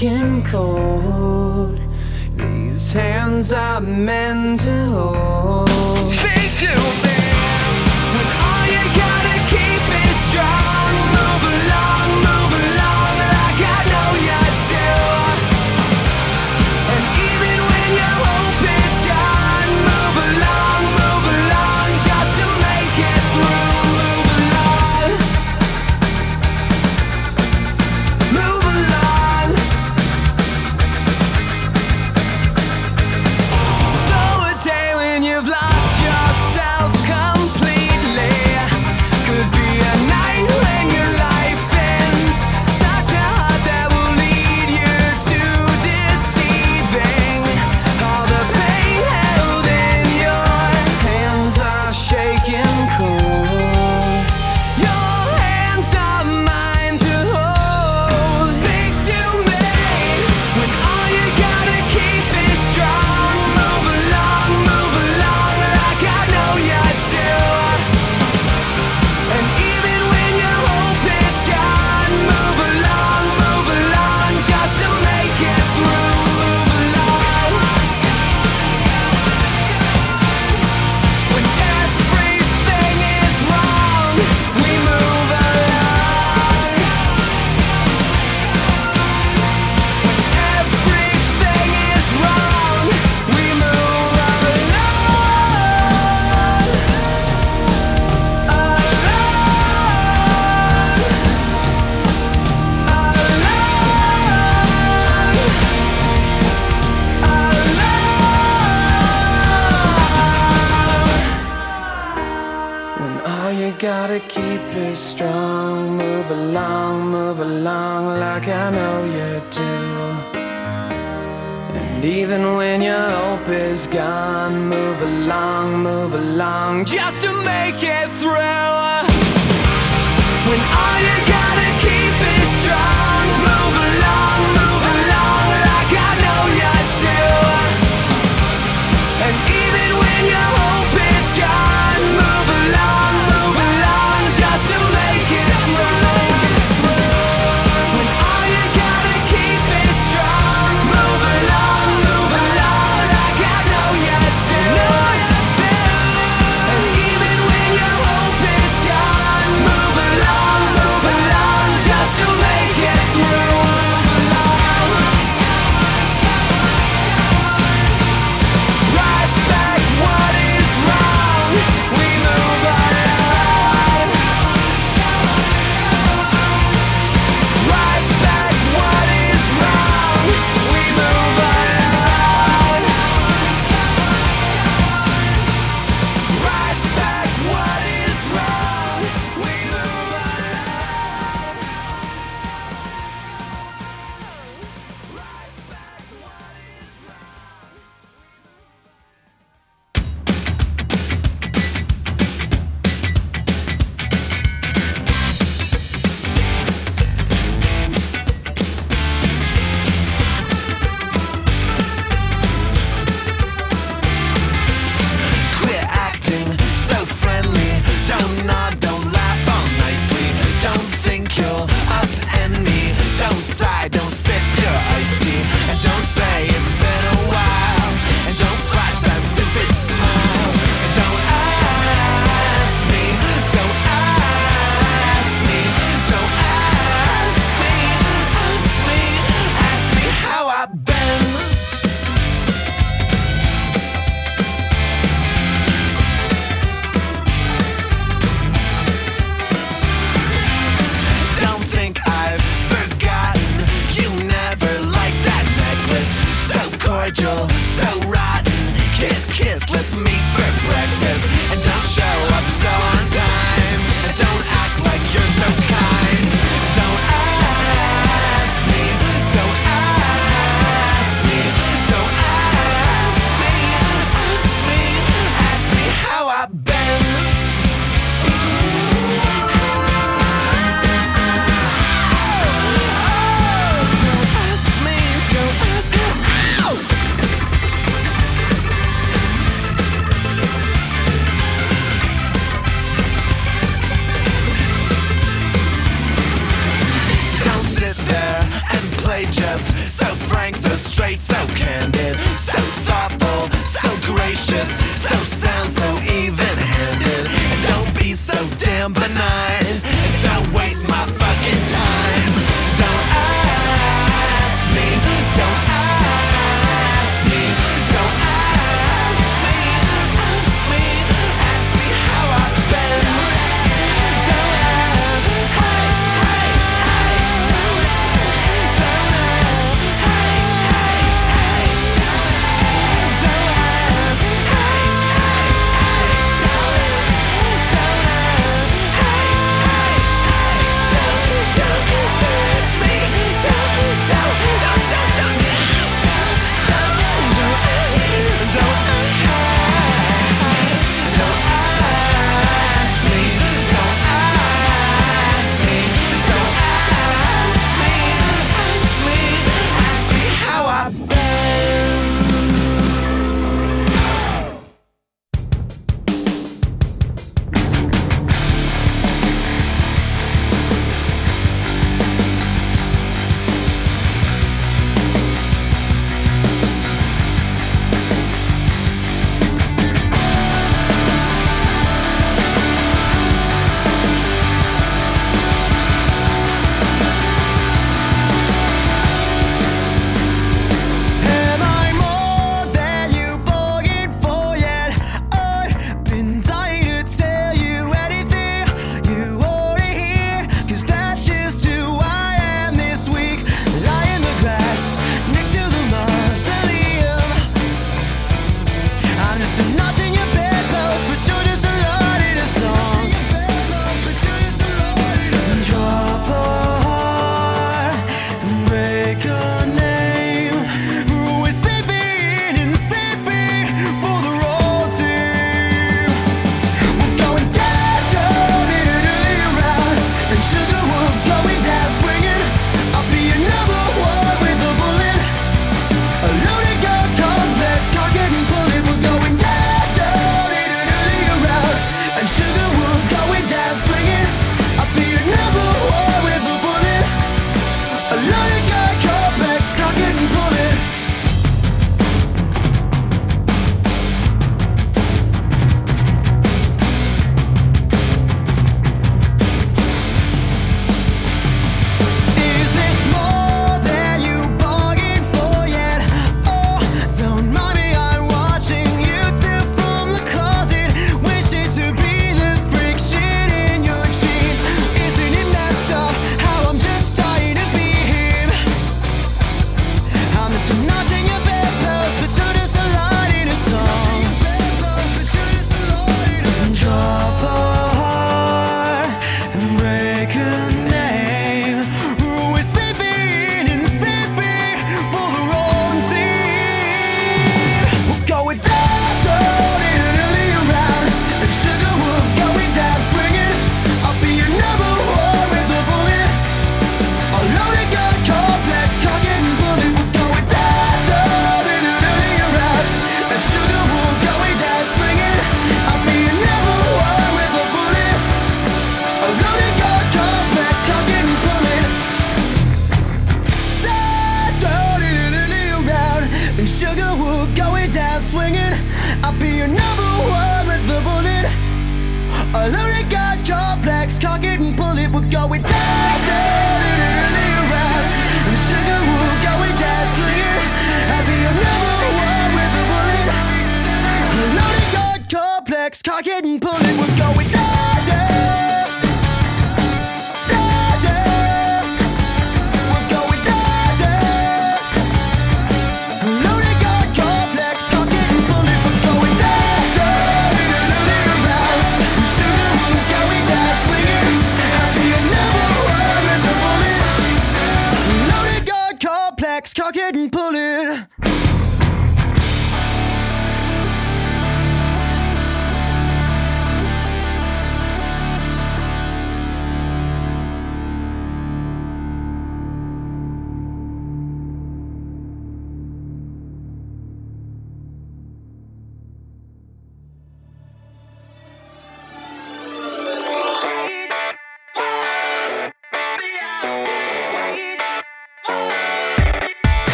shaking cold. These hands are meant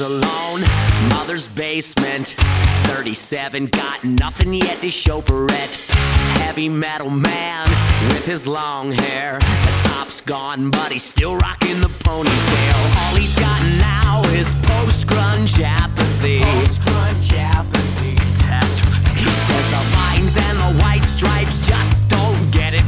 alone, mother's basement. 37, got nothing yet to show for it. Heavy metal man with his long hair. The top's gone, but he's still rocking the ponytail. All he's got now is post grunge apathy. Post grunge apathy. He says the vines and the white stripes just don't get it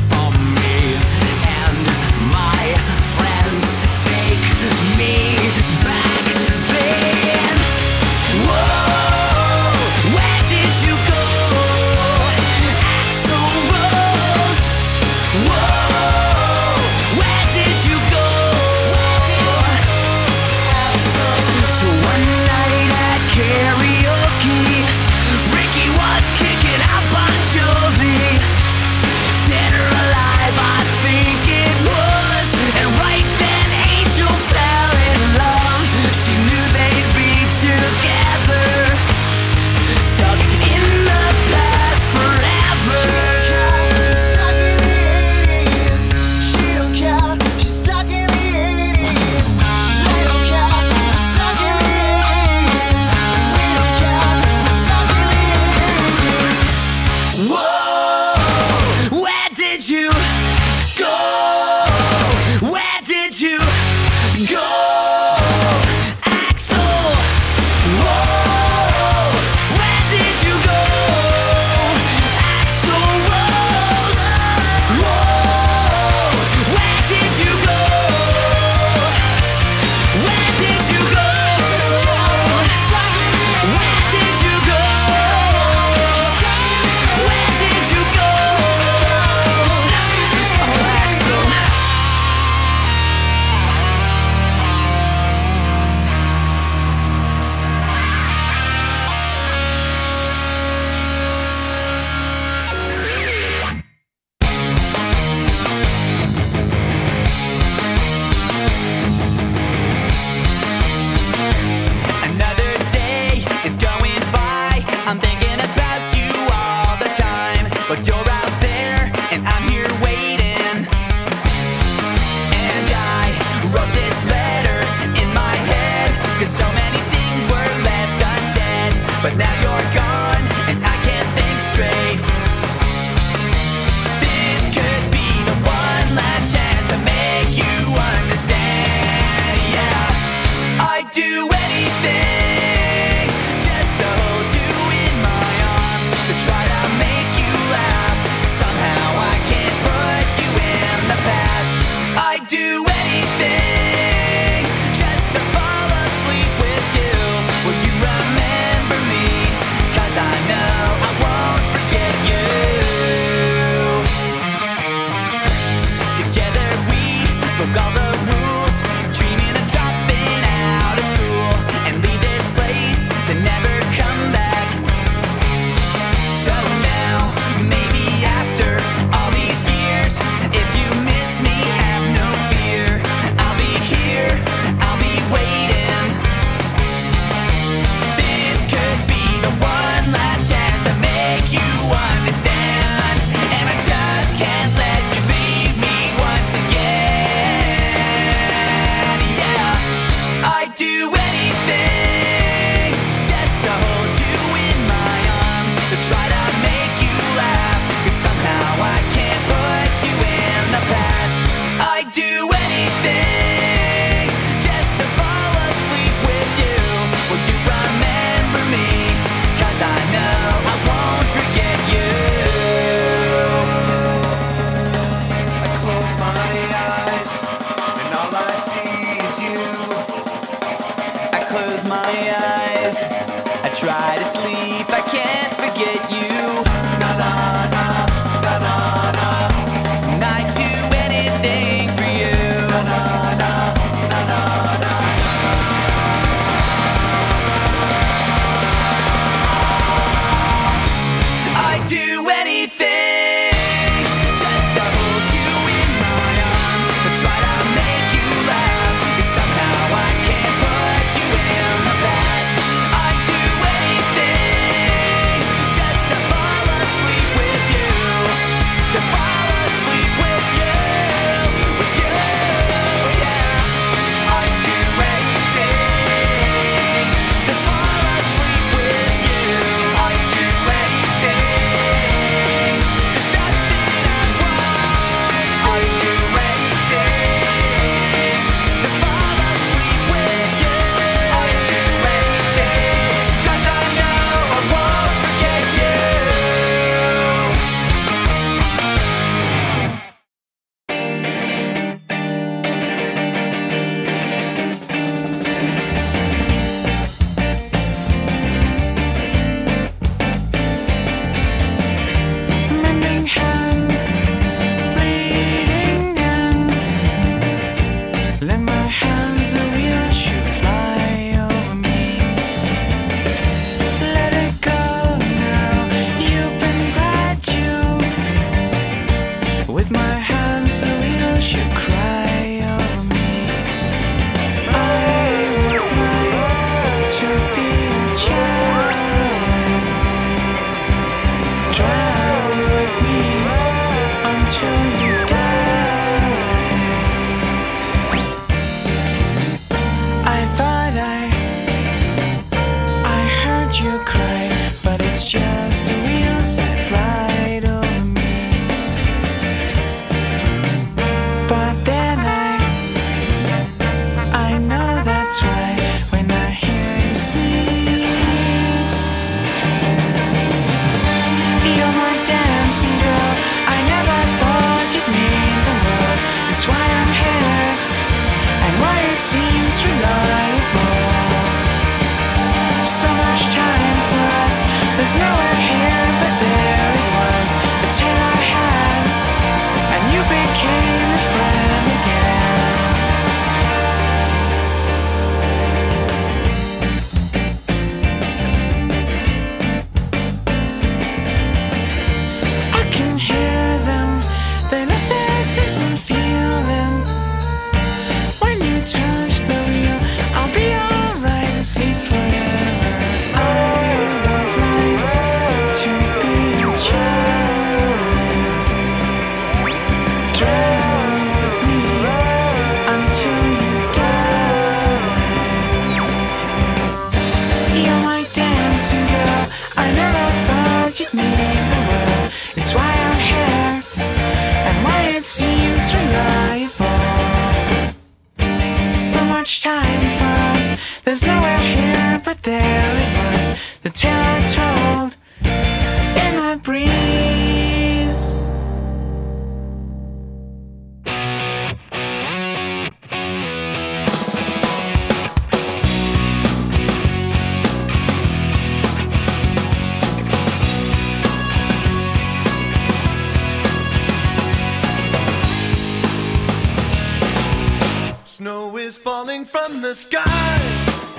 falling from the sky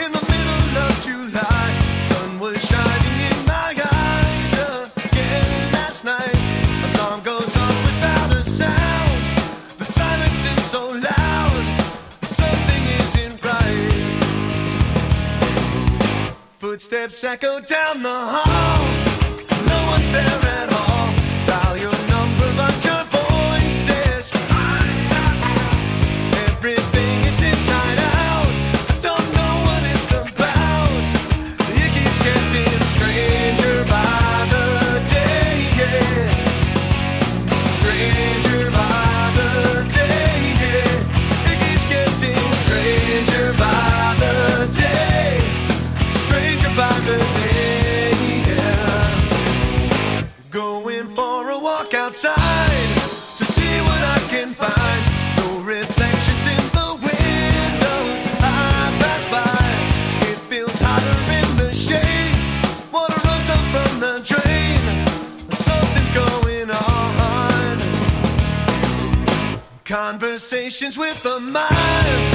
in the middle of July. Sun was shining in my eyes again last night. Alarm goes on without a sound. The silence is so loud. Something isn't right. Footsteps echo down the hall. No one's there at all. With the mind.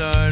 Start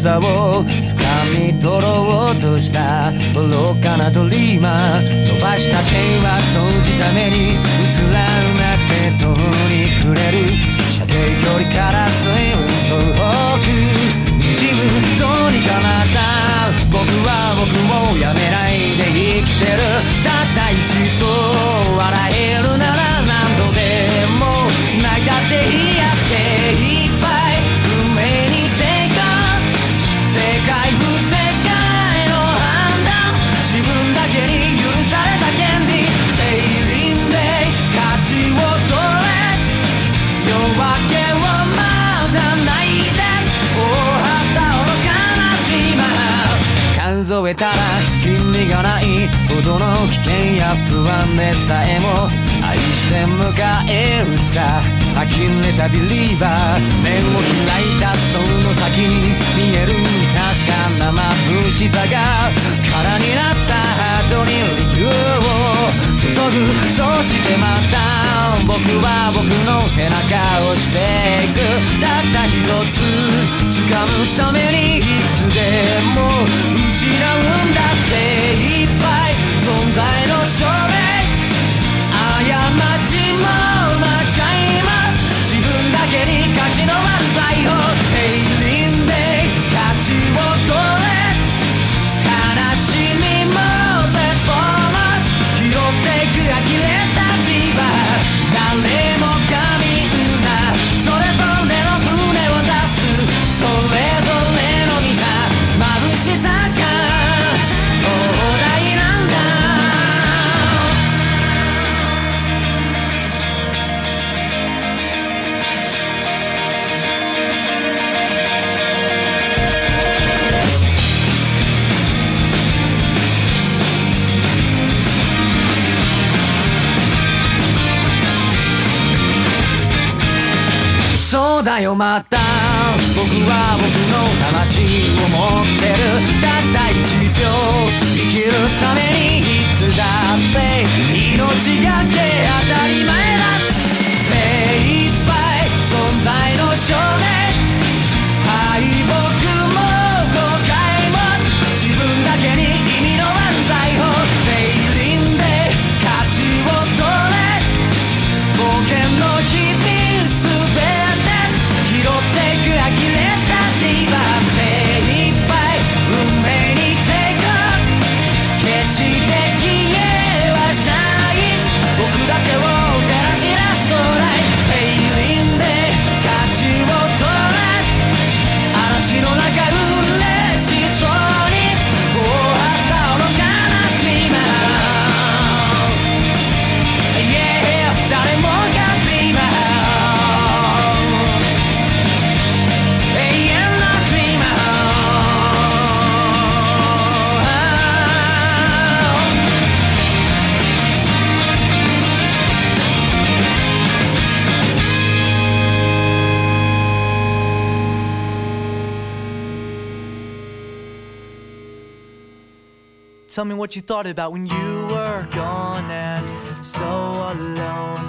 I zawołał よまた僕は僕の魂を持ってる。たった1秒。生きるためにいつだって命がけ当たり前だ。精一杯存在の少年。Tell me what you thought about when you were gone and so alone.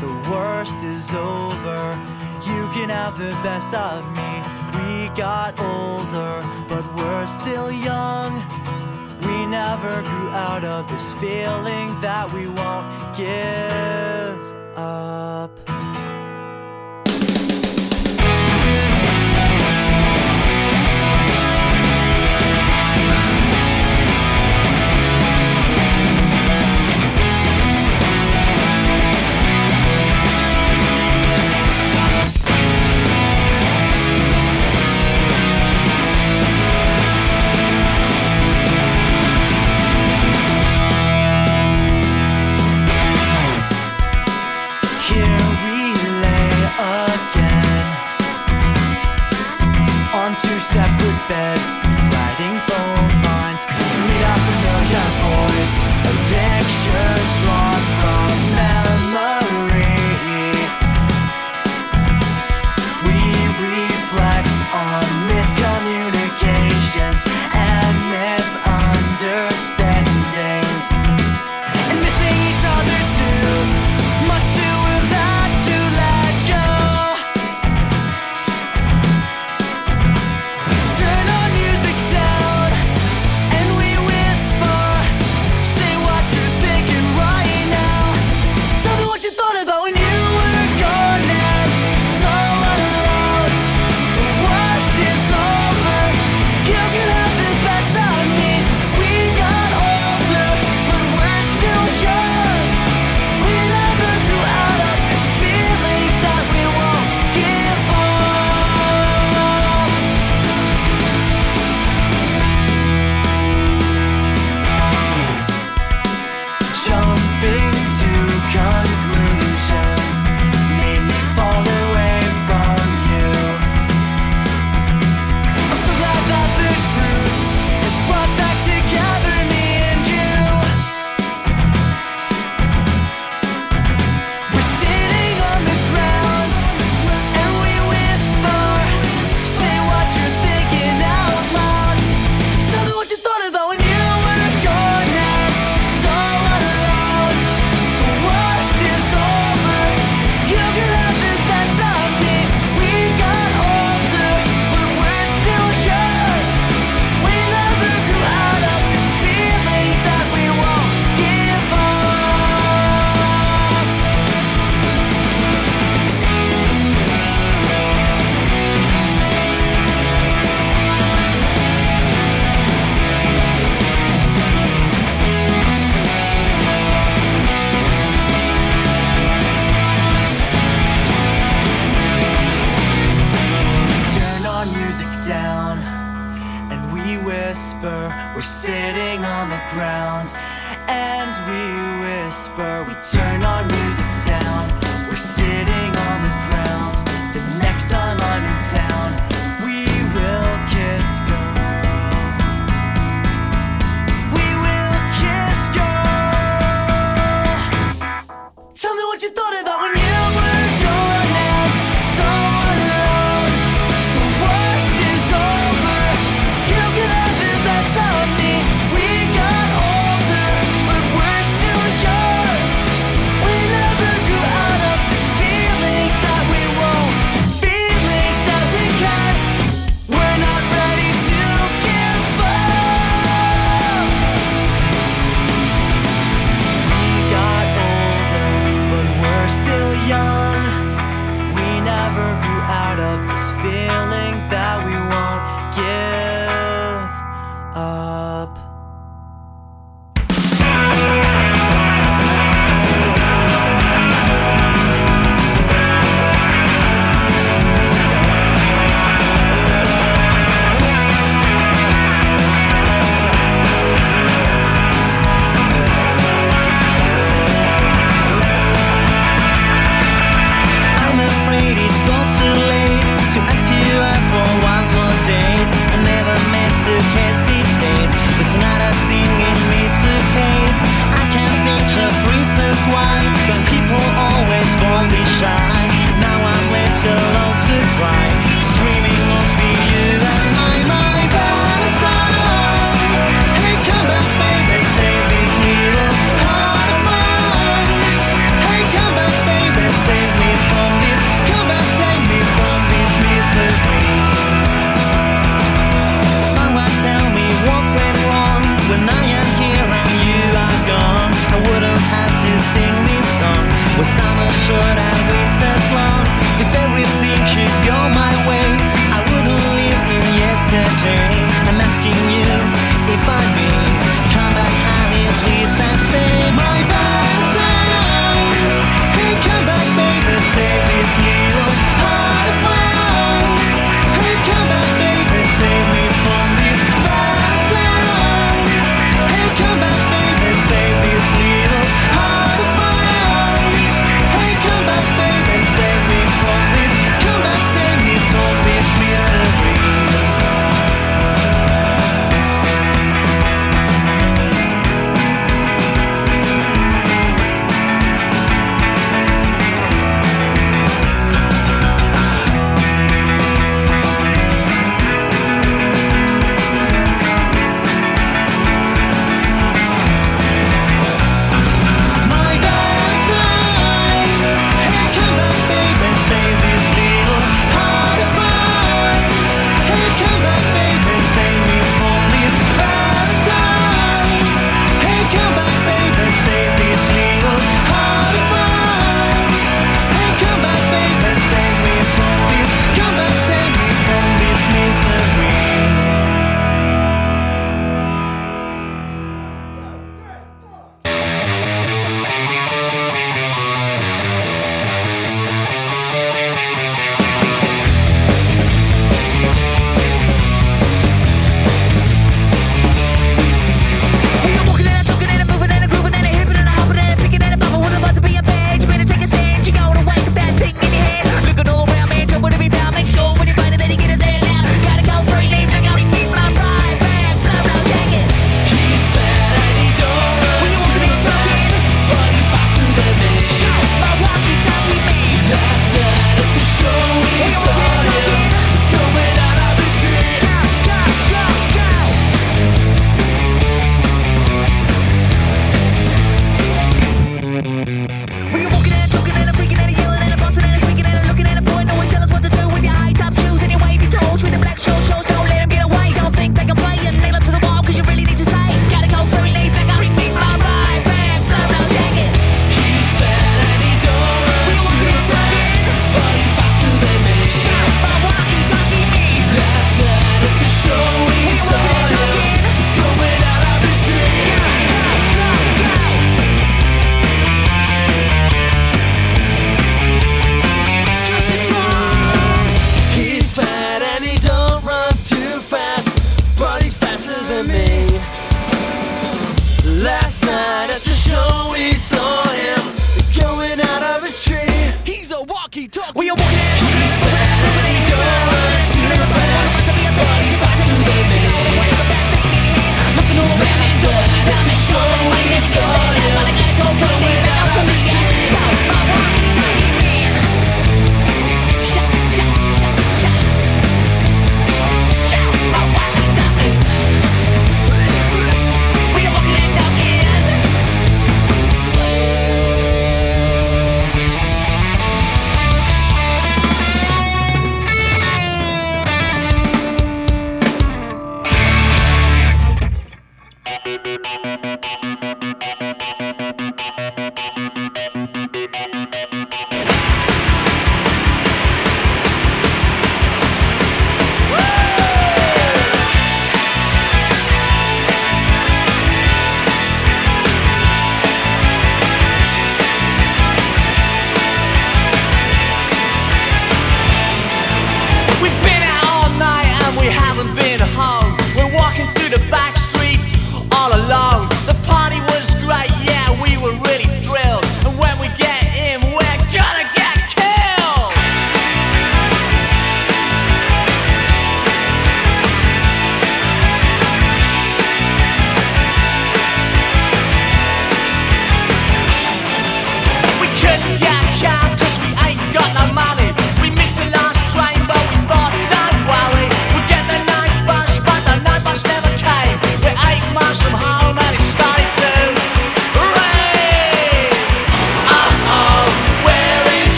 The worst is over. You can have the best of me. We got older, but we're still young. We never grew out of this feeling that we won't give up.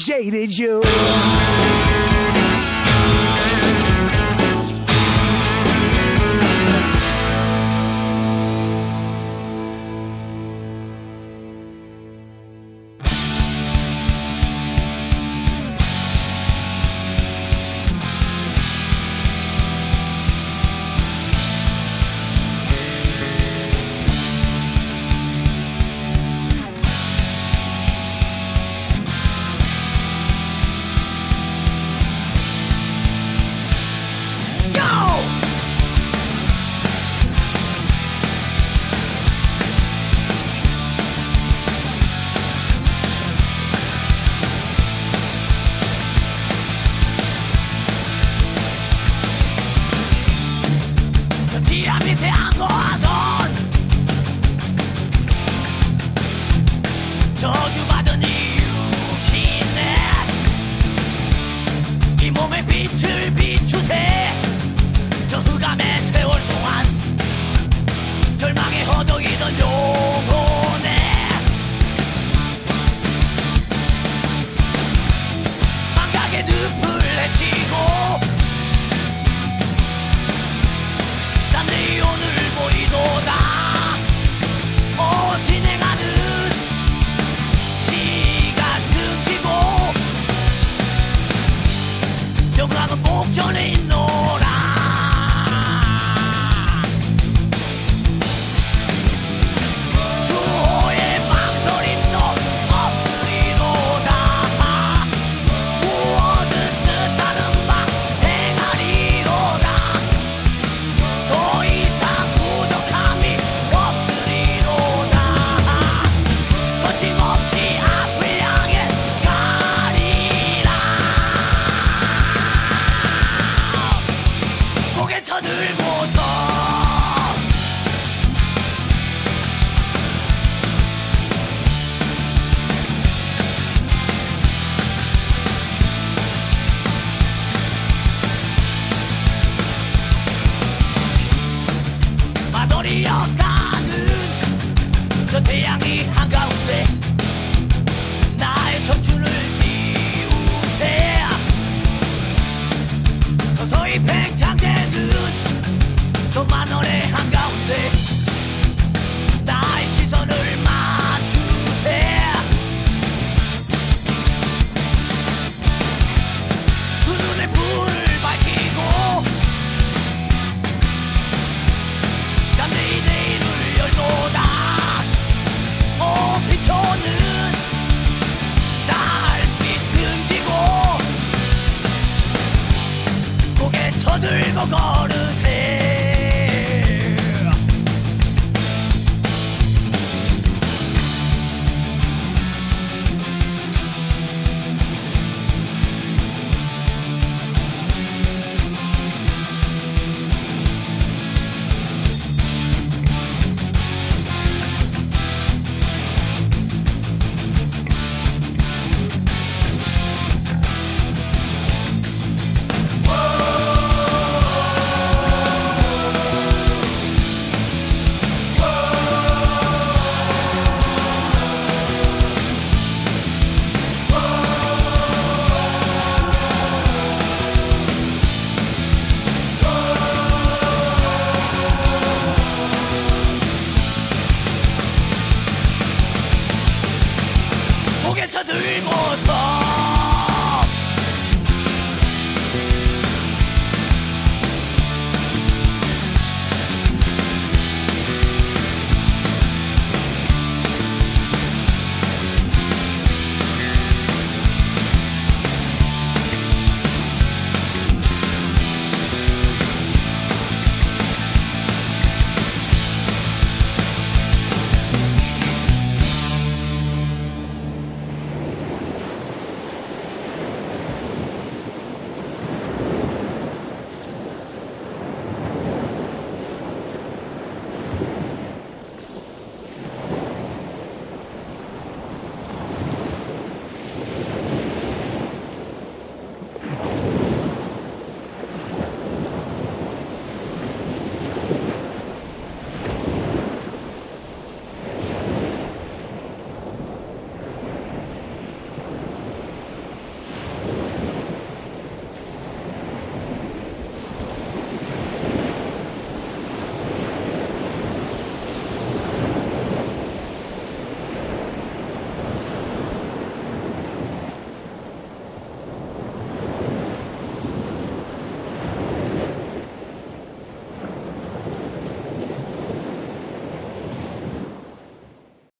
Jaded you.